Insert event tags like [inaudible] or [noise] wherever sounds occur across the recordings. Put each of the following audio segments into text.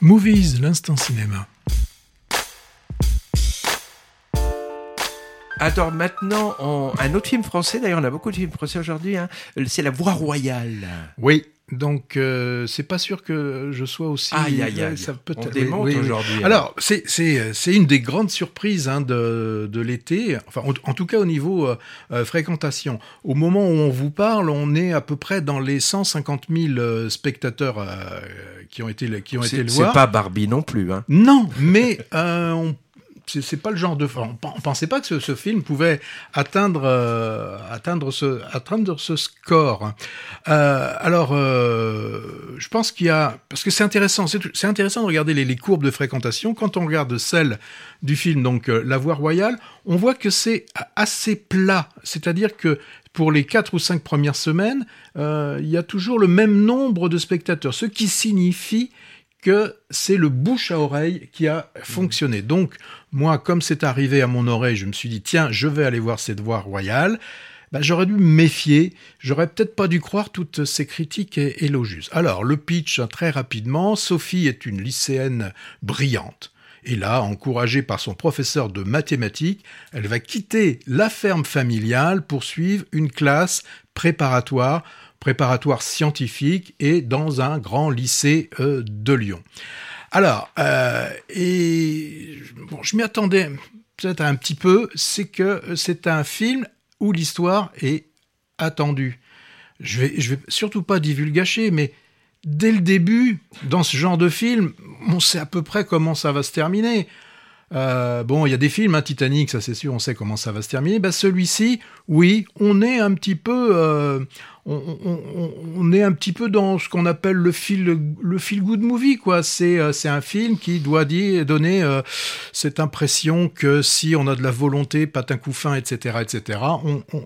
Movies, l'instant cinéma. Alors maintenant, on- un autre film français, d'ailleurs on a beaucoup de films français aujourd'hui, hein, c'est La Voix Royale. Oui, donc euh, c'est pas sûr que je sois aussi. Aïe, aïe, ouais, aïe. ça peut On être- démonte oui, oui, oui. aujourd'hui, hein. Alors, c'est c'est c'est une des grandes surprises hein, de de l'été. Enfin, en, en tout cas au niveau euh, euh, fréquentation. Au moment où on vous parle, on est à peu près dans les 150 000 euh, spectateurs euh, qui ont été le- qui ont été C'est le c'est voir. pas Barbie non plus. Hein. Non, mais euh, on c'est c'est pas le genre de. On, on pensait pas que ce, ce film pouvait atteindre euh, atteindre ce atteindre ce score. Euh, alors, euh, je pense qu'il y a parce que c'est intéressant. C'est c'est intéressant de regarder les, les courbes de fréquentation. Quand on regarde celle du film, donc La Voix Royale, on voit que c'est assez plat. C'est-à-dire que pour les quatre ou cinq premières semaines, euh, il y a toujours le même nombre de spectateurs, ce qui signifie que c'est le bouche à oreille qui a fonctionné. Donc, moi, comme c'est arrivé à mon oreille, je me suis dit, tiens, je vais aller voir cette voix royale. Ben, j'aurais dû me méfier, j'aurais peut-être pas dû croire toutes ces critiques élogieuses. Alors, le pitch, hein, très rapidement, Sophie est une lycéenne brillante. Et là, encouragée par son professeur de mathématiques, elle va quitter la ferme familiale pour suivre une classe préparatoire, préparatoire scientifique et dans un grand lycée euh, de Lyon. Alors, euh, et bon, je m'y attendais peut-être un petit peu, c'est que c'est un film où l'histoire est attendue. Je vais, je vais surtout pas divulgacher, mais dès le début, dans ce genre de film, on sait à peu près comment ça va se terminer. Euh, bon, il y a des films, hein, Titanic, ça c'est sûr, on sait comment ça va se terminer. Ben, celui-ci, oui, on est un petit peu, euh, on, est un petit peu dans ce qu'on appelle le feel, le good movie, quoi. C'est, euh, c'est un film qui doit dire, donner euh, cette impression que si on a de la volonté, patin coup fin, etc., etc.,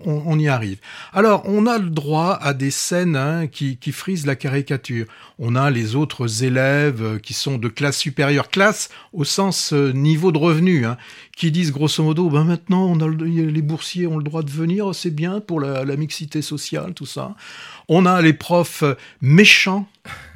on, y arrive. Alors, on a le droit à des scènes hein, qui, frisent la caricature. On a les autres élèves euh, qui sont de classe supérieure, classe au sens niveau de revenu, hein, qui disent grosso modo, ben maintenant on a le- les boursiers ont le droit de venir, c'est bien pour la mixité sociale, tout ça. On a les profs méchants,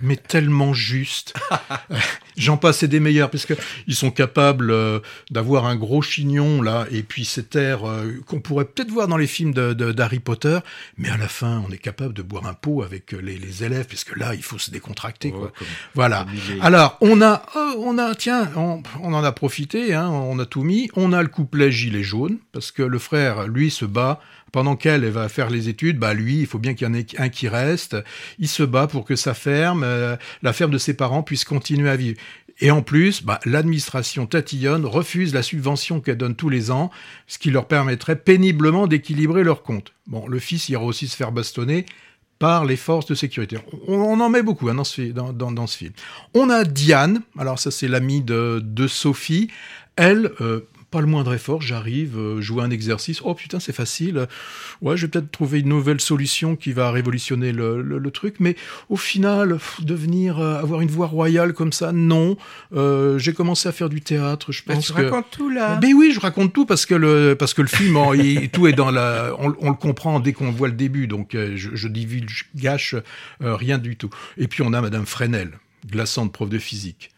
mais tellement justes. [laughs] J'en passe et des meilleurs, parce que ils sont capables euh, d'avoir un gros chignon là, et puis cet air euh, qu'on pourrait peut-être voir dans les films d'Harry Potter, mais à la fin, on est capable de boire un pot avec euh, les, les élèves, parce que là, il faut se décontracter. quoi. Ouais, comme- Voilà. comme il est. Alors, on a, oh, on a, tiens, on, on en a profité, hein, on a tout mis. On a le couplet gilet jaune, parce que le frère, lui, se bat. Pendant qu'elle elle va faire les études, bah lui, il faut bien qu'il y en ait un qui reste. Il se bat pour que sa euh, la ferme de ses parents, puisse continuer à vivre. Et en plus, bah, l'administration tatillonne, refuse la subvention qu'elle donne tous les ans, ce qui leur permettrait péniblement d'équilibrer leurs comptes. Bon, le fils ira aussi se faire bastonner par les forces de sécurité. On, en met beaucoup hein, dans, ce, dans- dans ce film. On a Diane, alors ça c'est l'amie de, de Sophie. Elle, euh, pas le moindre effort, j'arrive, euh, jouer un exercice. Oh putain, c'est facile. Ouais, je vais peut-être trouver une nouvelle solution qui va révolutionner le, le- le truc. Mais au final, pff, devenir, euh, avoir une voix royale comme ça, non. Euh, J'ai commencé à faire du théâtre. Je Bah, pense tu que. racontes tout là. Ben oui, je raconte tout parce que le parce que le film, en- il- tout est dans la, on, on le comprend dès qu'on voit le début, donc euh, je, je divulge, gâche euh, rien du tout. Et puis on a Madame Fresnel, glaçante prof de physique.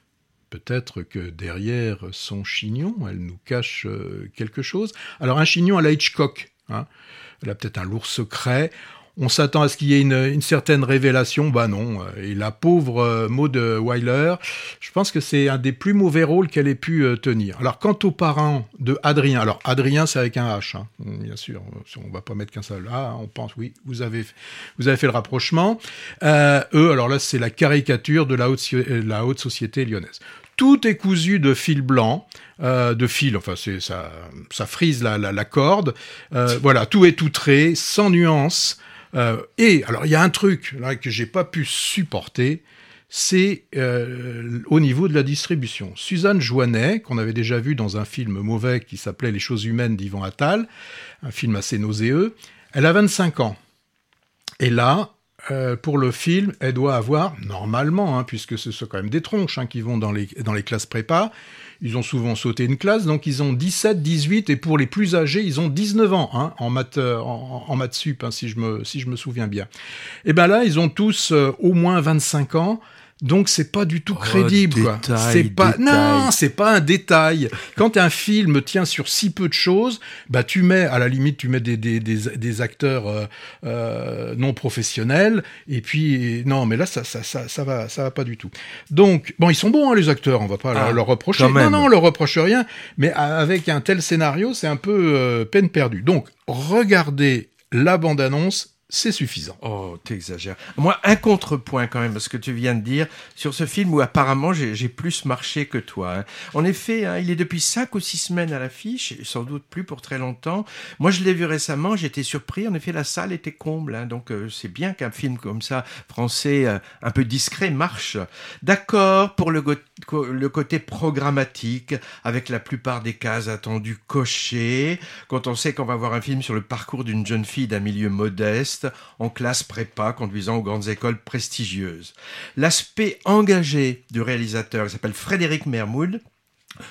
Peut-être que derrière son chignon, elle nous cache euh, quelque chose. Alors un chignon à la Hitchcock, hein. elle a peut-être un lourd secret. On s'attend à ce qu'il y ait une, certaine révélation, bah non. Et la pauvre euh, Maud Weiler, je pense que c'est un des plus mauvais rôles qu'elle ait pu euh, tenir. Alors, quant aux parents de Adrien, alors Adrien, c'est avec un H, hein, bien sûr, on va pas mettre qu'un seul A, on pense, oui, vous avez, vous avez fait le rapprochement. Euh, eux, alors là, c'est la caricature de la haute, euh, la haute société lyonnaise. Tout est cousu de fil blanc, euh, de fil, enfin, ça, frise la, corde. Euh, voilà, tout est outré, sans nuance. Euh, et alors, il y a un truc là que j'ai pas pu supporter, c'est au niveau de la distribution. Suzanne Joannet, qu'on avait déjà vu dans un film mauvais qui s'appelait Les choses humaines d'Yvan Attal, un film assez nauséeux, elle a 25 ans. Et là, euh, pour le film, elle doit avoir, normalement, hein, puisque ce sont quand même des tronches hein, qui vont dans les, dans les classes prépa, ils ont souvent sauté une classe, donc ils ont 17, 18, et pour les plus âgés, ils ont 19 ans hein, en maths, euh, en, en maths sup, hein, si, je me, si je me souviens bien. Et bien là, ils ont tous euh, au moins 25 ans, Donc c'est pas du tout Oh, crédible. quoi. C'est pas détail. non, c'est pas un détail. Quand un film tient sur si peu de choses, bah tu mets à la limite tu mets des des, des, des acteurs euh, euh, non professionnels et puis non mais là ça ça ça ça va ça va pas du tout. Donc bon ils sont bons hein, les acteurs, on va pas Ah, leur, reprocher. Non non on leur reproche rien, mais avec un tel scénario c'est un peu euh, peine perdue. Donc regardez la bande annonce, c'est suffisant. Oh, t'exagères. Moi, un contrepoint quand même, parce que tu viens de dire, sur ce film où apparemment j'ai plus marché que toi. hein. En effet, hein, il est depuis cinq ou six semaines à l'affiche, sans doute plus pour très longtemps. Moi, je l'ai vu récemment, j'étais surpris. En effet, la salle était comble, hein, donc euh, c'est bien qu'un film comme ça, français, euh, un peu discret, marche. D'accord pour le, le côté programmatique, avec la plupart des cases attendues cochées, quand on sait qu'on va voir un film sur le parcours d'une jeune fille d'un milieu modeste, en classe prépa, conduisant aux grandes écoles prestigieuses. L'aspect engagé du réalisateur, il s'appelle Frédéric Mermoud,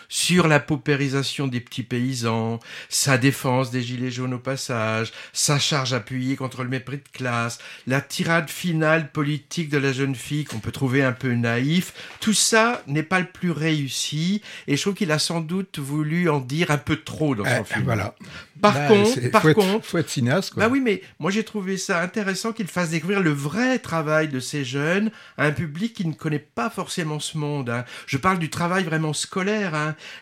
sur la paupérisation des petits paysans, sa défense des gilets jaunes au passage, sa charge appuyée contre le mépris de classe, la tirade finale politique de la jeune fille qu'on peut trouver un peu naïf, tout ça n'est pas le plus réussi et je trouve qu'il a sans doute voulu en dire un peu trop dans son Eh, film. voilà. Par Bah, contre, par faut être- contre, faut être cinéaste. Quoi. bah oui, mais moi j'ai trouvé ça intéressant qu'il fasse découvrir le vrai travail de ces jeunes à un public qui ne connaît pas forcément ce monde. hein. Je parle du travail vraiment scolaire,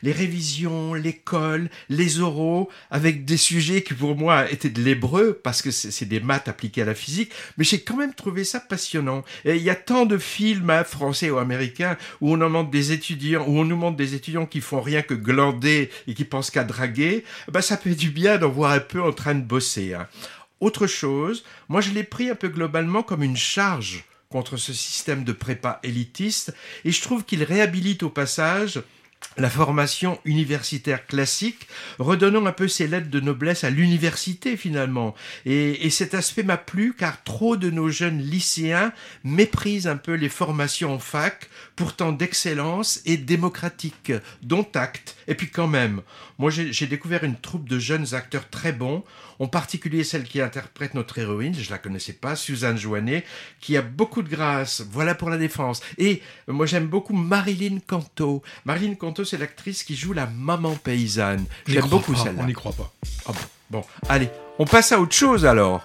les révisions, l'école, les oraux, avec des sujets qui pour moi étaient de l'hébreu parce que c'est des maths appliquées à la physique, mais j'ai quand même trouvé ça passionnant. Et il y a tant de films hein, français ou américains où on en des étudiants, nous montre des étudiants qui font rien que glander et qui pensent qu'à draguer. Bah ça fait du bien d'en voir un peu en train de bosser. hein. Autre chose, moi je l'ai pris un peu globalement comme une charge contre ce système de prépa élitiste et je trouve qu'il réhabilite au passage la formation universitaire classique, redonnant un peu ses lettres de noblesse à l'université finalement. Et, et cet aspect m'a plu car trop de nos jeunes lycéens méprisent un peu les formations en fac, pourtant d'excellence et démocratiques, dont acte. Et puis quand même, moi j'ai découvert une troupe de jeunes acteurs très bons, en particulier celle qui interprète notre héroïne, je la connaissais pas, Suzanne Joannet, qui a beaucoup de grâce. Voilà pour la défense. Et moi j'aime beaucoup Marilyn Canto. Marilyn Canto, c'est l'actrice qui joue la maman paysanne. J'aime beaucoup celle-là. On n'y croit pas. Ah bon. Bon, allez, on passe à autre chose alors.